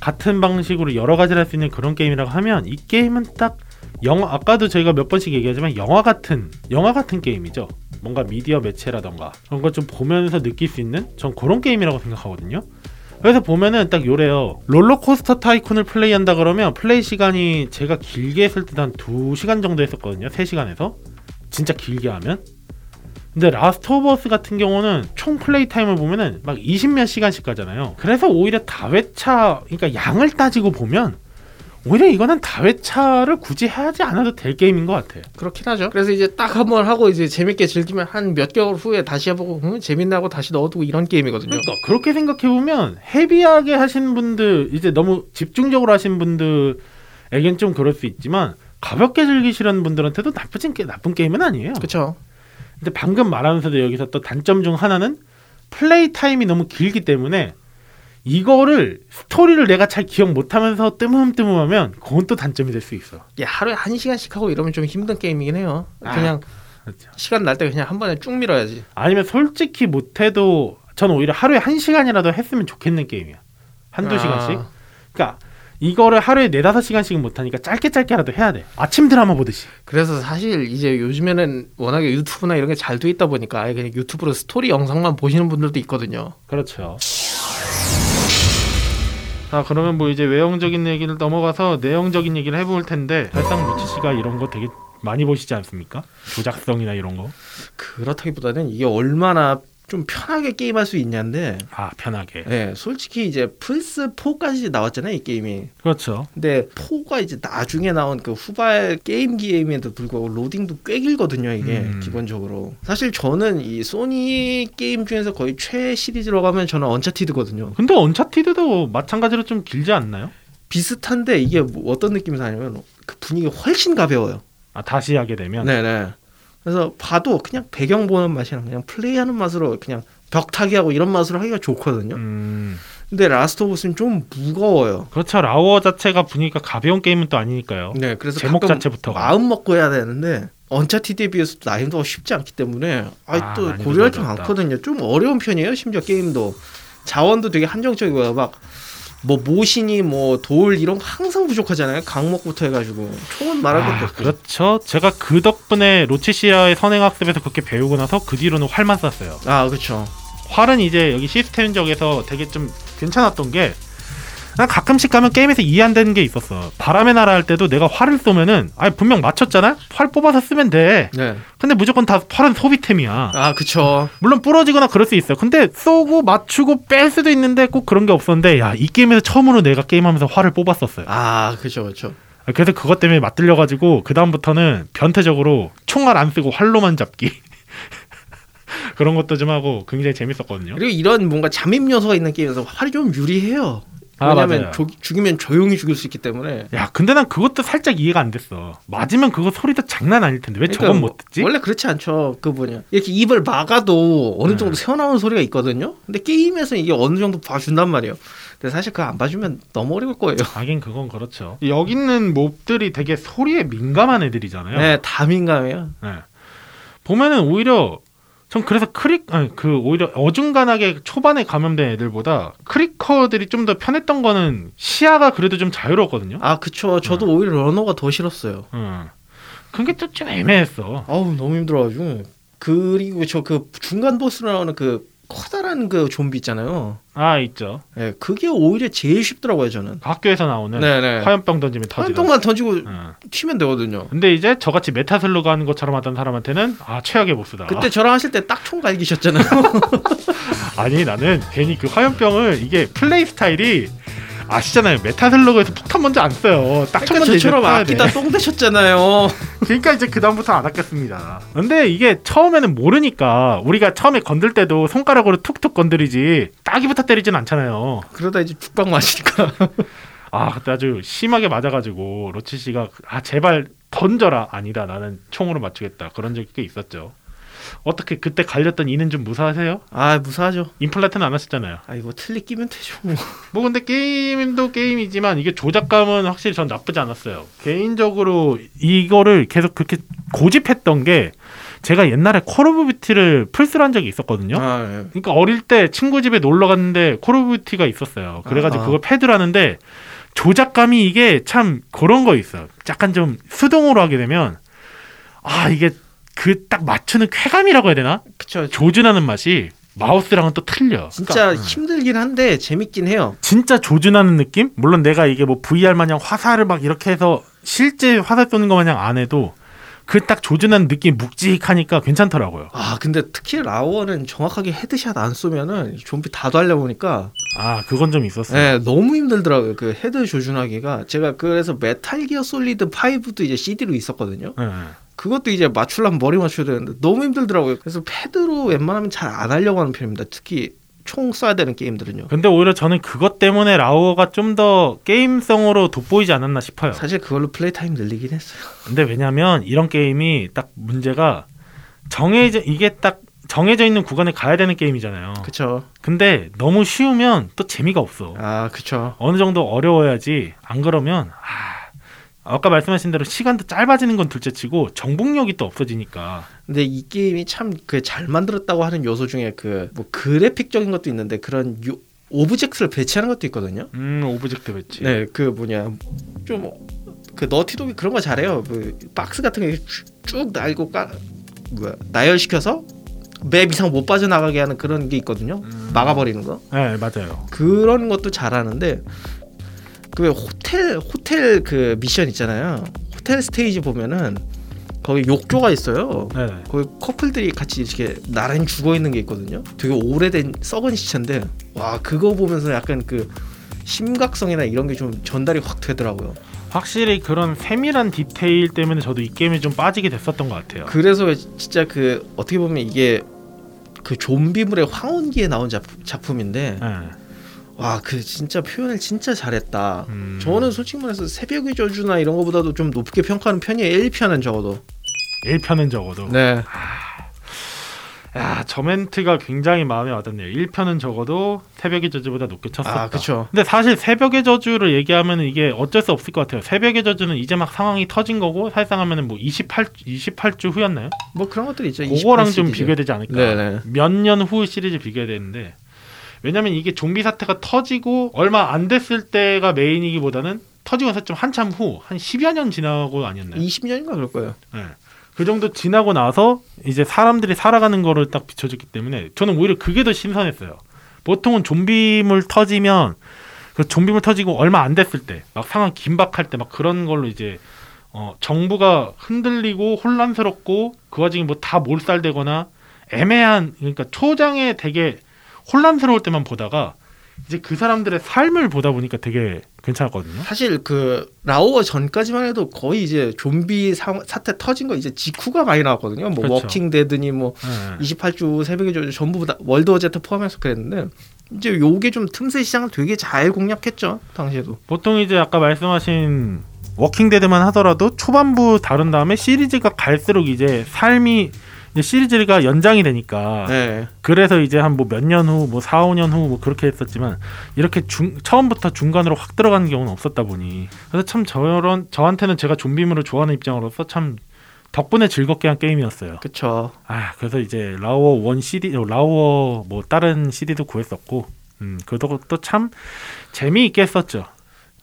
같은 방식으로 여러 가지를 할 수 있는 그런 게임이라고 하면 이 게임은 딱 영화 아까도 저희가 몇 번씩 얘기하지만 영화 같은 영화 같은 게임이죠. 뭔가 미디어 매체라던가 그런 걸 좀 보면서 느낄 수 있는 전 그런 게임이라고 생각하거든요. 그래서 보면은 딱 요래요. RollerCoaster Tycoon을 플레이한다 그러면 플레이 시간이 제가 길게 했을 때 한 2시간 정도 했었거든요. 3시간에서. 진짜 길게 하면. 근데 Last of Us 같은 경우는 총 play time을 보면은 막 20몇 시간씩 가잖아요. 그래서 오히려 다회차 그러니까 양을 따지고 보면 오히려 이거는 다회차를 굳이 하지 않아도 될 게임인 것 같아요. 그렇긴 하죠. 그래서 이제 딱 한 번 하고 이제 재밌게 즐기면 한 몇 개월 후에 다시 해보고 음, 재밌다고 다시 넣어두고 이런 게임이거든요. 그러니까 그렇게 생각해 보면 heavy하게 하신 분들 이제 너무 집중적으로 하신 분들에겐 좀 그럴 수 있지만 가볍게 즐기시는 분들한테도 나쁘진 게 나쁜 게임은 아니에요. 그쵸. 근데 방금 말하면서도 여기서 또 단점 중 하나는 플레이 타임이 너무 길기 때문에 이거를 스토리를 내가 잘 기억 못하면서 뜨문뜨문하면 그건 또 단점이 될 수 있어. 야, 하루에 한 시간씩 하고 이러면 좀 힘든 게임이긴 해요. 아. 그냥 그렇죠. 시간 날 때 그냥 한 번에 쭉 밀어야지. 아니면 솔직히 못해도 저는 오히려 하루에 한 시간이라도 했으면 좋겠는 게임이야. 한두 아. 시간씩. 그러니까 이거를 하루에 네 다섯 시간씩은 못하니까 짧게 짧게라도 해야 돼. 아침 드라마 보듯이. 그래서 사실 이제 요즘에는 워낙에 유튜브나 이런 게 잘 돼 있다 보니까 아예 그냥 유튜브로 스토리 영상만 보시는 분들도 있거든요. 그렇죠. 자 그러면 뭐 이제 외형적인 얘기를 넘어가서 내용적인 얘기를 해볼 텐데 살상 루치 씨가 이런 거 되게 많이 보시지 않습니까? 조작성이나 이런 거. 그렇다기보다는 이게 얼마나 좀 편하게 게임할 수 있냐인데, 아 편하게. 예, 솔직히 이제 플스 4까지 나왔잖아요 이 게임이. 그렇죠. 근데 4가 이제 나중에 나온 그 후발 게임 게임에도 불구하고 로딩도 꽤 길거든요 이게 음. 기본적으로. 사실 저는 이 소니 게임 중에서 거의 최 시리즈로 가면 저는 Uncharted거든요. 근데 언차티드도 마찬가지로 좀 길지 않나요? 비슷한데 이게 뭐 어떤 느낌이 나냐면 그 분위기 훨씬 가벼워요. 아 다시 하게 되면. 네네. 그래서 봐도 그냥 배경 보는 맛이랑 그냥 플레이하는 맛으로 그냥 벽타기 하고 이런 맛으로 하기가 좋거든요. 음 근데 Last of Us는 좀 무거워요. 그렇죠. 라워 자체가 분위기가 가벼운 게임은 또 아니니까요. 네, 그래서 제목 가끔 자체부터가. 마음 먹고 해야 되는데 언차티드에 비해서 난이도가 쉽지 않기 때문에 아, 아, 또 고려할 게. 많거든요. 좀 어려운 편이에요. 심지어 게임도 자원도 되게 한정적이고요. 막 뭐 모신이 뭐 돌 이런 거 항상 부족하잖아요. 각목부터 해가지고 총은 말할 것도 아, 없고. 그렇죠. 제가 그 덕분에 로치시아의 선행학습에서 그렇게 배우고 나서 그 뒤로는 활만 쐈어요. 아 그렇죠. 활은 이제 여기 시스템적에서 되게 좀 괜찮았던 게 난 가끔씩 가면 게임에서 이해 안 되는 게 있었어. 바람의 나라 할 때도 내가 활을 쏘면은 아니 분명 맞췄잖아. 활 뽑아서 쓰면 돼. 네. 근데 무조건 다 활은 소비템이야. 아 그렇죠. 물론 부러지거나 그럴 수 있어. 근데 쏘고 맞추고 뺄 수도 있는데 꼭 그런 게 없었는데 야 이 게임에서 처음으로 내가 게임하면서 활을 뽑았었어요. 아 그렇죠 그렇죠. 그래서 그것 때문에 맞들려가지고 그 다음부터는 변태적으로 총알 안 쓰고 활로만 잡기 그런 것도 좀 하고 굉장히 재밌었거든요. 그리고 이런 뭔가 잠입 요소가 있는 게임에서 활이 좀 유리해요. 아, 왜냐면. 조- 죽이면 조용히 죽일 수 있기 때문에. 야 근데 난 그것도 살짝 이해가 안 됐어. 맞으면 그거 소리도 장난 아닐 텐데 왜 그러니까 저건 뭐못 듣지? 원래 그렇지 않죠. 그 뭐냐 이렇게 입을 막아도 어느 네. 정도 새어나오는 소리가 있거든요. 근데 게임에서 이게 어느 정도 봐준단 말이에요. 근데 사실 그거 안 봐주면 너무 어려울 거예요. 하긴 그건 그렇죠. 여기 있는 몹들이 되게 소리에 민감한 애들이잖아요. 네, 다 민감해요. 네. 보면은 오히려 전 그래서 크릭 아니 그 오히려 어중간하게 초반에 감염된 애들보다 clicker들이 좀 더 편했던 거는 시야가 그래도 좀 자유로웠거든요. 아, 그쵸. 저도 오히려 runner가 더 싫었어요. 응. 그게 또 좀 애매했어. 아우 너무 힘들어가지고. 그리고 저 그 중간 보스로 나오는 그 커다란 그 좀비 있잖아요. 아 있죠. 예, 그게 오히려 제일 쉽더라고요 저는. 학교에서 나오는 네네. 화염병 던지면 터지는. 화염병만 던지고 어. 튀면 되거든요. 근데 이제 저같이 Metal Slug 하는 것처럼 하던 사람한테는 아 최악의 보스다. 그때 저랑 하실 때 딱 총 갈기셨잖아요. 아니 나는 괜히 그 화염병을 이게 플레이 스타일이 아시잖아요. 메타슬로그에서 폭탄 먼저 안 써요. 딱첫 번째 저처럼 이제 타야 아끼다 돼. 똥 되셨잖아요. 그러니까 이제 그 다음부터 안 아꼈습니다. 근데 이게 처음에는 모르니까 우리가 처음에 건들 때도 손가락으로 툭툭 건드리지 따기부터 때리진 않잖아요. 그러다 이제 죽방 마시니까. 아 그때 아주 심하게 맞아가지고 로치 씨가 아 제발 던져라 아니다 나는 총으로 맞추겠다 그런 적이 꽤 있었죠. 어떻게 그때 갈렸던 이는 좀 무사하세요? 아 무사하죠. 임플란트는 안 하셨잖아요. 아 이거 틀니 끼면 되죠. 뭐. 뭐 근데 게임도 게임이지만 이게 조작감은 확실히 전 나쁘지 않았어요. 개인적으로 이거를 계속 그렇게 고집했던 게 제가 옛날에 Call of Duty를 플스로 한 적이 있었거든요. 아, 예. 그러니까 어릴 때 친구 집에 놀러 갔는데 Call of Duty가 있었어요. 그래가지고 아. 그걸 패드로 하는데 조작감이 이게 참 그런 거 있어요. 약간 좀 수동으로 하게 되면 아 이게 그 딱 맞추는 쾌감이라고 해야 되나? 그쵸. 조준하는 맛이 마우스랑은 또 틀려. 진짜 그러니까, 음. 힘들긴 한데 재밌긴 해요. 진짜 조준하는 느낌? 물론 내가 이게 뭐 VR 마냥 화살을 막 이렇게 해서 실제 화살 쏘는 거 마냥 안 해도 그 딱 조준하는 느낌 묵직하니까 괜찮더라고요. 아 근데 특히 라워는 정확하게 headshot 안 쏘면은 좀비 다 달려오니까 아 그건 좀 있었어요. 네, 너무 힘들더라고요. 그 헤드 조준하기가 제가 그래서 Metal Gear Solid 5도 이제 CD로 있었거든요. 네. 그것도 이제 맞추려면 머리 맞춰야 되는데 너무 힘들더라고요. 그래서 패드로 웬만하면 잘 안 하려고 하는 편입니다. 특히 총 쏴야 되는 게임들은요. 근데 오히려 저는 그것 때문에 라오가 좀 더 게임성으로 돋보이지 않았나 싶어요. 사실 그걸로 play time 늘리긴 했어요. 근데 왜냐면 이런 게임이 딱 문제가 정해져 이게 딱 정해져 있는 구간에 가야 되는 게임이잖아요. 그쵸. 근데 너무 쉬우면 또 재미가 없어. 아 그쵸. 어느 정도 어려워야지 안 그러면 아, 아까 말씀하신 대로 시간도 짧아지는 건 둘째치고 정복욕이 또 없어지니까 근데 이 게임이 참 그 잘 만들었다고 하는 요소 중에 그 뭐 그래픽적인 것도 있는데 그런 요, object를 배치하는 것도 있거든요. 음 object 배치 네, 그 뭐냐 좀 그 너티독이 그런 거 잘해요. 그 박스 같은 게 쭉 날고 까 뭐야 나열시켜서 map 이상 못 빠져나가게 하는 그런 게 있거든요. 막아버리는 거. 네 맞아요 그런 것도 잘하는데 그 호텔 호텔 그 미션 있잖아요. 호텔 스테이지 보면은 거기 욕조가 있어요. 네. 거기 커플들이 같이 이렇게 나란히 죽어 있는 게 있거든요. 되게 오래된 썩은 시체인데 와 그거 보면서 약간 그 심각성이나 이런 게 좀 전달이 확 되더라고요. 확실히 그런 세밀한 디테일 때문에 저도 이 게임에 좀 빠지게 됐었던 것 같아요 그래서 진짜 그 어떻게 보면 이게 그 좀비물의 황혼기에 나온 작품, 작품인데 네. 와 그 진짜 표현을 진짜 잘했다. 음. 저는 솔직히 말해서 새벽의 저주나 이런 거보다도 좀 높게 평가하는 편이에요. 1편은 적어도. 1편은 적어도 네. 야, 저 멘트가 굉장히 마음에 와닿네요 1편은 적어도 새벽의 저주보다 높게 쳤었다 아 그렇죠. 근데 사실 새벽의 저주를 얘기하면 이게 어쩔 수 없을 것 같아요 새벽의 저주는 이제 막 상황이 터진 거고 사실상 하면은 뭐 28, 28주 후였나요? 뭐 그런 것들이 있죠. 그거랑 28 좀. 비교되지 않을까. 네네. 몇 년 후 시리즈 비교해야 되는데 왜냐면 이게 좀비 사태가 터지고 얼마 안 됐을 때가 메인이기보다는 터지고 나서 좀 한참 후 한 10여 년 지나고 아니었나요? 20년인가 그럴 거예요. 네. 그 정도 지나고 나서 이제 사람들이 살아가는 거를 딱 비춰줬기 때문에 저는 오히려 그게 더 신선했어요. 보통은 좀비물 터지면 그 좀비물 터지고 얼마 안 됐을 때 막 상황 긴박할 때 막 그런 걸로 이제 어, 정부가 흔들리고 혼란스럽고 그 와중에 뭐 다 몰살되거나 애매한 그러니까 초장에 되게 혼란스러울 때만 보다가 이제 그 사람들의 삶을 보다 보니까 되게 괜찮았거든요. 사실 그 라오어 전까지만 해도 거의 이제 좀비 사, 사태 터진 거 이제 직후가 많이 나왔거든요. 뭐 그렇죠. 워킹 데드니 뭐 네. 28주 새벽의 저주 전부 다 월드워 Z 포함해서 그랬는데 이제 요게 좀 틈새 시장을 되게 잘 공략했죠. 당시에도. 보통 이제 아까 말씀하신 워킹 데드만 하더라도 초반부 다룬 다음에 시리즈가 갈수록 이제 삶이 시리즈가 연장이 되니까 네. 그래서 이제 한 뭐 몇 년 후, 뭐 4, 5년 후 뭐 그렇게 했었지만 이렇게 중, 처음부터 중간으로 확 들어가는 경우는 없었다 보니 그래서 참 저런 저한테는 제가 좀비물을 좋아하는 입장으로서 참 덕분에 즐겁게 한 게임이었어요. 그쵸. 아 그래서 이제 라오어 원 CD, 라오어 뭐 다른 CD도 구했었고, 음 그것도 참 재미있게 했었죠.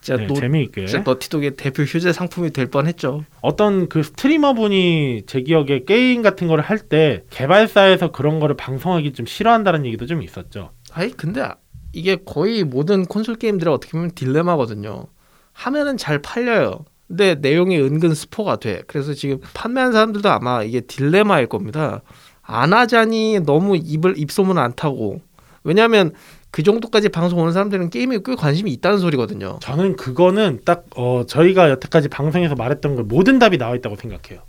진짜 네, 노, 재미있게 진짜 너티독의 대표 효자 상품이 될 뻔했죠. 어떤 그 스트리머 분이 제 기억에 게임 같은 거를 할 때 개발사에서 그런 거를 방송하기 좀 싫어한다는 얘기도 좀 있었죠. 아이 근데 이게 거의 모든 콘솔 게임들의 어떻게 보면 딜레마거든요. 하면은 잘 팔려요. 근데 내용이 은근 스포가 돼. 그래서 지금 판매한 사람들도 아마 이게 딜레마일 겁니다. 안 하자니 너무 입을 입소문 안 타고 왜냐하면 그 정도까지 방송 오는 사람들은 게임에 꽤 관심이 있다는 소리거든요. 저는 그거는 딱 어, 저희가 여태까지 방송에서 말했던 걸 모든 답이 나와 있다고 생각해요.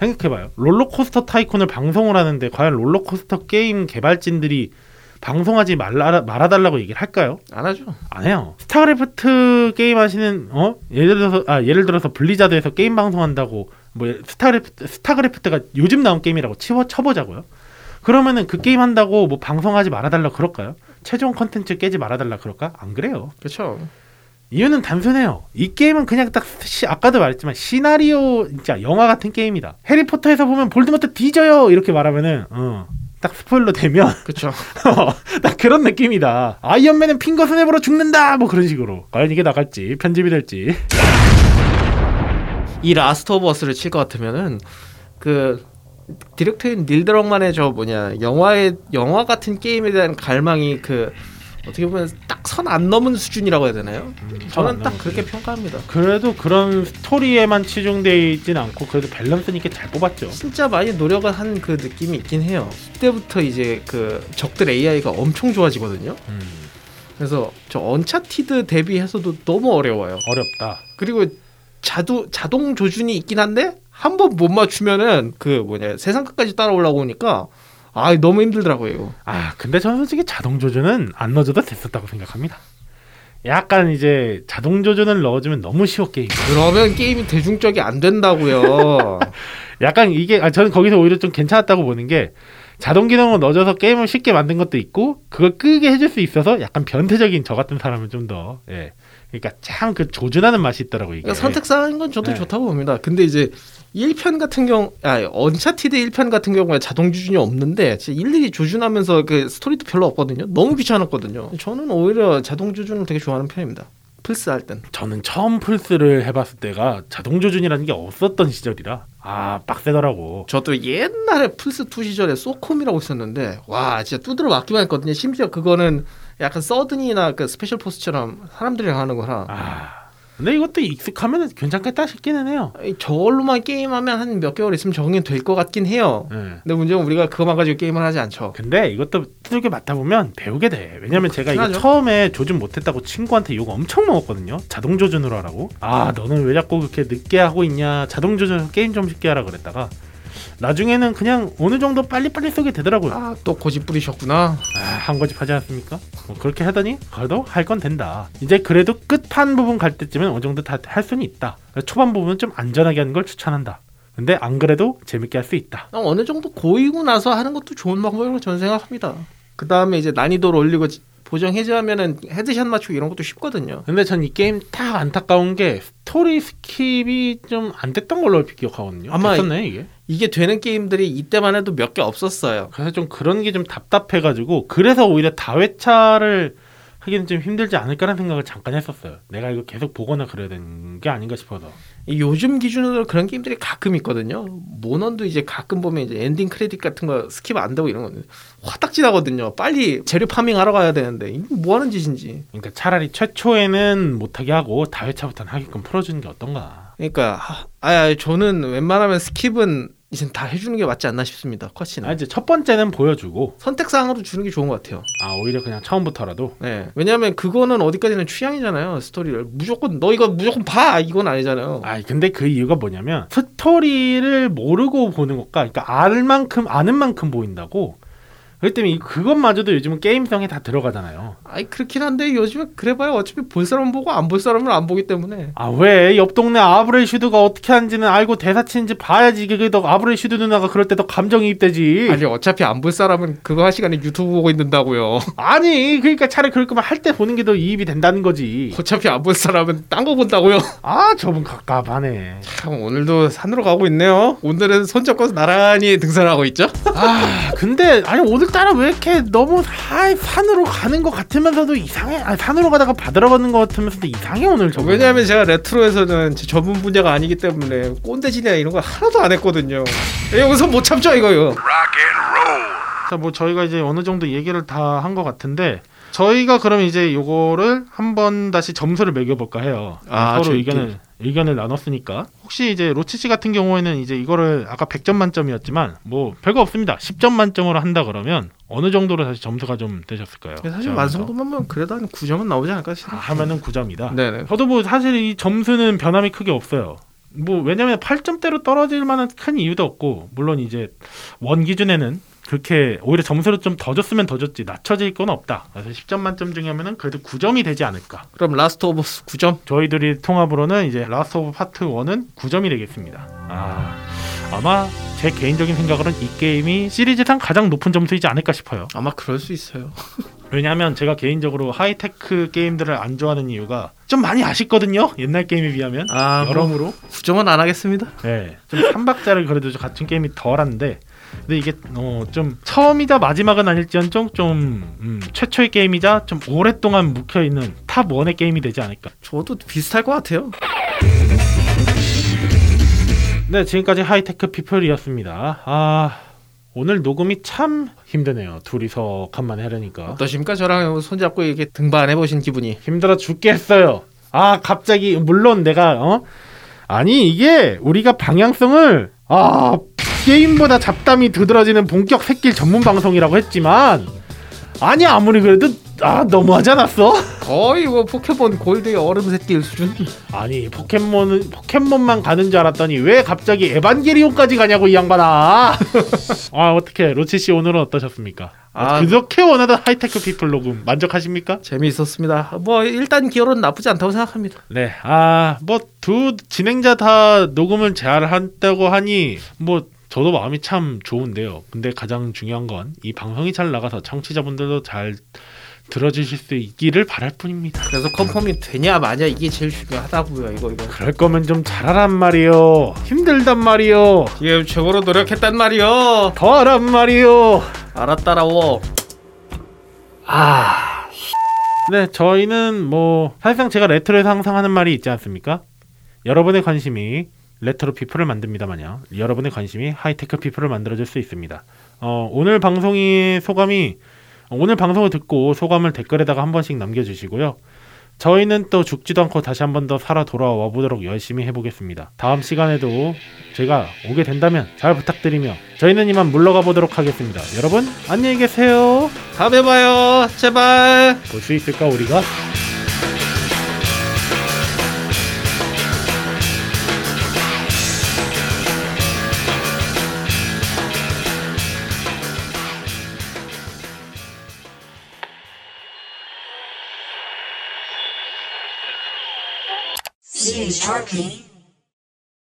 생각해봐요. 롤러코스터 타이쿤을 방송을 하는데 과연 롤러코스터 게임 개발진들이 방송하지 말라 말아달라고 얘기를 할까요? 안 하죠. 안 해요. 스타크래프트 게임 하시는 어 예를 들어서 아 예를 들어서 블리자드에서 게임 방송한다고 뭐 스타크래프트 스타크래프트가 요즘 나온 게임이라고 치워 쳐보자고요. 그러면은 그 게임 한다고 뭐 방송하지 말아달라 그럴까요? 최종 컨텐츠 깨지 말아달라 그럴까? 안 그래요. 그렇죠. 이유는 단순해요. 이 게임은 그냥 딱 시, 아까도 말했지만 시나리오 진짜 영화 같은 게임이다. 해리포터에서 보면 볼드모트 뒤져요 이렇게 말하면은 어, 딱 스포일러 되면 그렇죠. 딱 그런 느낌이다. 아이언맨은 finger snap으로 죽는다 뭐 그런 식으로. 과연 이게 나갈지 편집이 될지. 이 라스트 오브 어스를 칠 것 같으면은 그 디렉터인 닐 드럭만의 저 뭐냐 영화의 영화 같은 게임에 대한 갈망이 그 어떻게 보면 딱 선 안 넘은 수준이라고 해야 되나요? 저는 딱 그렇게 평가합니다. 그래도 그런 스토리에만 치중돼 있진 않고 그래도 밸런스 있게 잘 뽑았죠. 진짜 많이 노력을 한 그 느낌이 있긴 해요. 그때부터 이제 그 적들 AI가 엄청 좋아지거든요. 음, 그래서 저 언차티드 대비해서도 너무 어려워요. 어렵다. 그리고 자도 자동 조준이 있긴 한데 한 번 못 맞추면은 그 뭐냐 세상 끝까지 따라 올라오니까 아 너무 힘들더라고요. 아 근데 저는 솔직히 자동 조준은 안 넣어줘도 됐었다고 생각합니다. 약간 이제 자동 조준을 넣어주면 너무 쉬워 게임. 그러면 게임이 대중적이 안 된다고요. 약간 이게 아, 저는 거기서 오히려 좀 괜찮았다고 보는 게 자동 기능을 넣어줘서 게임을 쉽게 만든 것도 있고 그걸 끄게 해줄 수 있어서 약간 변태적인 저 같은 사람은 좀 더 예. 그러니까 참 그 조준하는 맛이 있더라고 이게. 그러니까 선택사항인 건 저도 네. 좋다고 봅니다. 근데 이제 1편 같은 경우, 아, 언차티드 1편 같은 경우에 자동 조준이 없는데 진짜 일일이 조준하면서 그 스토리도 별로 없거든요. 너무 귀찮았거든요. 저는 오히려 자동 조준을 되게 좋아하는 편입니다. 플스 할 땐. 저는 처음 플스를 해봤을 때가 자동 조준이라는 게 없었던 시절이라 아 빡세더라고. 저도 옛날에 플스 2 시절에 소콤이라고 있었는데 와 진짜 두드려 맞기만 했거든요. 심지어 그거는 약간 서든이나 그 스페셜 포스처럼 사람들이랑 하는 거라 아 근데 이것도 익숙하면 괜찮겠다 싶기는 해요. 이 저걸로만 게임하면 한 몇 개월 있으면 적응이 될 것 같긴 해요. 예. 근데 문제는 우리가 그거만 가지고 게임을 하지 않죠. 근데 이것도 두들겨 맞다 보면 배우게 돼. 왜냐면 제가 이거. 처음에 조준 못했다고 친구한테 욕 엄청 먹었거든요. 자동 조준으로 하라고. 아 너는 왜 자꾸 그렇게 늦게 하고 있냐. 자동 조준 게임 좀 쉽게 하라 그랬다가 나중에는 그냥 어느 정도 빨리빨리 쓰게 되더라고요. 아 또 고집 부리셨구나. 아, 한 고집 하지 않습니까? 뭐 그렇게 하더니 그래도 할 건 된다. 이제 그래도 끝판 부분 갈 때쯤엔 어느 정도 다 할 수는 있다. 초반 부분은 좀 안전하게 하는 걸 추천한다. 근데 안 그래도 재밌게 할 수 있다. 어, 어느 정도 고이고 나서 하는 것도 좋은 방법이라고 저는 생각합니다. 그 다음에 이제 난이도를 올리고 지- 보정 해제하면은 headshot 맞추고 이런 것도 쉽거든요. 근데 전 이 게임 딱 안타까운 게 스토리 skip이 좀 안 됐던 걸로 기억하거든요. 아마 됐었네 이게. 이게 되는 게임들이 이때만 해도 몇 개 없었어요. 그래서 좀 그런 게 좀 답답해가지고 그래서 오히려 다회차를 하기는 좀 힘들지 않을까라는 생각을 잠깐 했었어요. 내가 이거 계속 보거나 그래야 되는 게 아닌가 싶어서. 이 요즘 기준으로 그런 게임들이 가끔 있거든요. 몬헌도 이제 가끔 보면 이제 엔딩 크레딧 같은 거 skip 안 되고 이런 거는 화딱지 나거든요. 빨리 재료 farming 하러 가야 되는데 이거 뭐 하는 짓인지. 그러니까 차라리 최초에는 못하게 하고 다회차부터는 하게끔 풀어주는 게 어떤가. 그러니까 아, 아 저는 웬만하면 skip은 이제 다 해주는 게 맞지 않나 싶습니다. cutscene은 아 이제 첫 번째는 보여주고 선택 사항으로 주는 게 좋은 것 같아요. 아 오히려 그냥 처음부터라도 네. 왜냐하면 그거는 어디까지는 취향이잖아요. 스토리를 무조건 너 이거 무조건 봐 이건 아니잖아요. 아 근데 그 이유가 뭐냐면 스토리를 모르고 보는 것과 그러니까 알 만큼 아는 만큼 보인다고 그렇기 때문에 이- 그것마저도 요즘은 게임성에 다 들어가잖아요 아이 그렇긴 한데 요즘에 그래봐야 어차피 볼 사람 보고 안 볼 사람은 안 보기 때문에 아 왜 옆 동네 아브레슈드가 어떻게 하는지는 알고 대사 치는지 봐야지 그게 더 아브레슈드 누나가 그럴 때 더 감정이입되지 아니 어차피 안 볼 사람은 그거 할 시간에 유튜브 보고 있는다고요. 아니 그러니까 차라리 그럴 거면 할 때 보는 게 더 이입이 된다는 거지 어차피 안 볼 사람은 딴 거 본다고요. 아 저분 갑갑하네 참 오늘도 산으로 가고 있네요. 오늘은 손 잡고 나란히 등산하고 있죠. 아 근데 아니 오늘 오늘 따라 왜 이렇게 너무 하, 산으로 가는 것 같으면서도 이상해. 아, 산으로 가다가 바다로 가는 것 같으면서도 이상해 오늘 저거. 왜냐하면 제가 레트로에서는 제 전문 분야가 아니기 때문에 꼰대질이나 이런 거 하나도 안 했거든요. 여기서 못 참죠 이거요. Rock and roll. 자, 뭐 저희가 이제 어느 정도 얘기를 다 한 것 같은데 저희가 그럼 이제 요거를 한번 다시 점수를 매겨볼까 해요. 아, 서로 의견을 의견을 나눴으니까 혹시 이제 로치 씨 같은 경우에는 이제 이거를 아까 100점 만점이었지만 뭐 별거 없습니다. 10점 만점으로 한다 그러면 어느 정도로 다시 점수가 좀 되셨을까요? 사실 제가 완성도만 보면 그래도 한 9점은 나오지 않을까 아, 싶어요. 하면은 9점이다. 네네. 저도 뭐 사실 이 점수는 변함이 크게 없어요. 뭐 왜냐면 8점대로 떨어질 만한 큰 이유도 없고 물론 이제 원 기준에는 그렇게 오히려 점수를 좀 더 줬으면 더 줬지 낮춰질 건 없다. 그래서 10점 만점 중에 하면은 그래도 9점이 되지 않을까. 그럼 Last of Us 9점. 저희들이 통합으로는 이제 Last of Us Part 1은 9점이 되겠습니다. 아 아마 제 개인적인 생각으로는 이 게임이 시리즈상 가장 높은 점수이지 않을까 싶어요. 아마 그럴 수 있어요. 왜냐하면 제가 개인적으로 하이테크 게임들을 안 좋아하는 이유가 좀 많이 아쉽거든요. 옛날 게임에 비하면 아, 뭐 여러모로 9점은 안 하겠습니다. 네, 좀 3박자를 그래도 좀 갖춘 게임이 덜한데 근데 이게 어, 좀 처음이자 마지막은 아닐지언정 좀 음, 최초의 게임이자 좀 오랫동안 묵혀 있는 top one의 게임이 되지 않을까 저도 비슷할 것 같아요. 네 지금까지 High-tech People이었습니다 아 오늘 녹음이 참 힘드네요 둘이서 간만에 하려니까 어떠십니까? 저랑 손잡고 이렇게 등반 해 보신 기분이. 힘들어 죽겠어요 아 갑자기 물론 내가 어 아니 이게 우리가 방향성을 아 게임보다 잡담이 두드러지는 본격 새끼 전문 방송이라고 했지만 아니 아무리 그래도 아 너무하지 않았어? 거의 뭐 포켓몬 골드의 얼음 새끼 수준. 아니 포켓몬은 포켓몬만 가는 줄 알았더니 왜 갑자기 에반게리온까지 가냐고 이 양반아 아 어떻게 로치 씨 오늘은 어떠셨습니까? 아, 아, 그렇게 원하던 High-tech People 녹음 만족하십니까? 재미있었습니다. 뭐 일단 기어로는 나쁘지 않다고 생각합니다. 네, 아, 뭐 두 진행자 다 녹음을 잘 한다고 하니 뭐 저도 마음이 참 좋은데요. 근데 가장 중요한 건 이 방송이 잘 나가서 청취자분들도 잘 들어주실 수 있기를 바랄 뿐입니다. 그래서 confirm이 되냐 마냐 이게 제일 중요하다고요. 이거 이거. 그럴 거면 좀 잘하란 말이요. 힘들단 말이요. 지금 최고로 노력했단 말이요. 더 하란 말이요. 알았다라워. 아. 네, 저희는 뭐 사실상 제가 레트로에서 항상 하는 말이 있지 않습니까? 여러분의 관심이 Retro People을 만듭니다 마냥 여러분의 관심이 High-tech People을 만들어줄 수 있습니다. 어, 오늘 방송이 소감이 오늘 방송을 듣고 소감을 댓글에다가 한 번씩 남겨주시고요. 저희는 또 죽지도 않고 다시 한 번 더 살아 돌아와 보도록 열심히 해보겠습니다. 다음 시간에도 제가 오게 된다면 잘 부탁드리며 저희는 이만 물러가 보도록 하겠습니다. 여러분 안녕히 계세요. 다음에 봐요. 제발. 볼 수 있을까 우리가? sharking.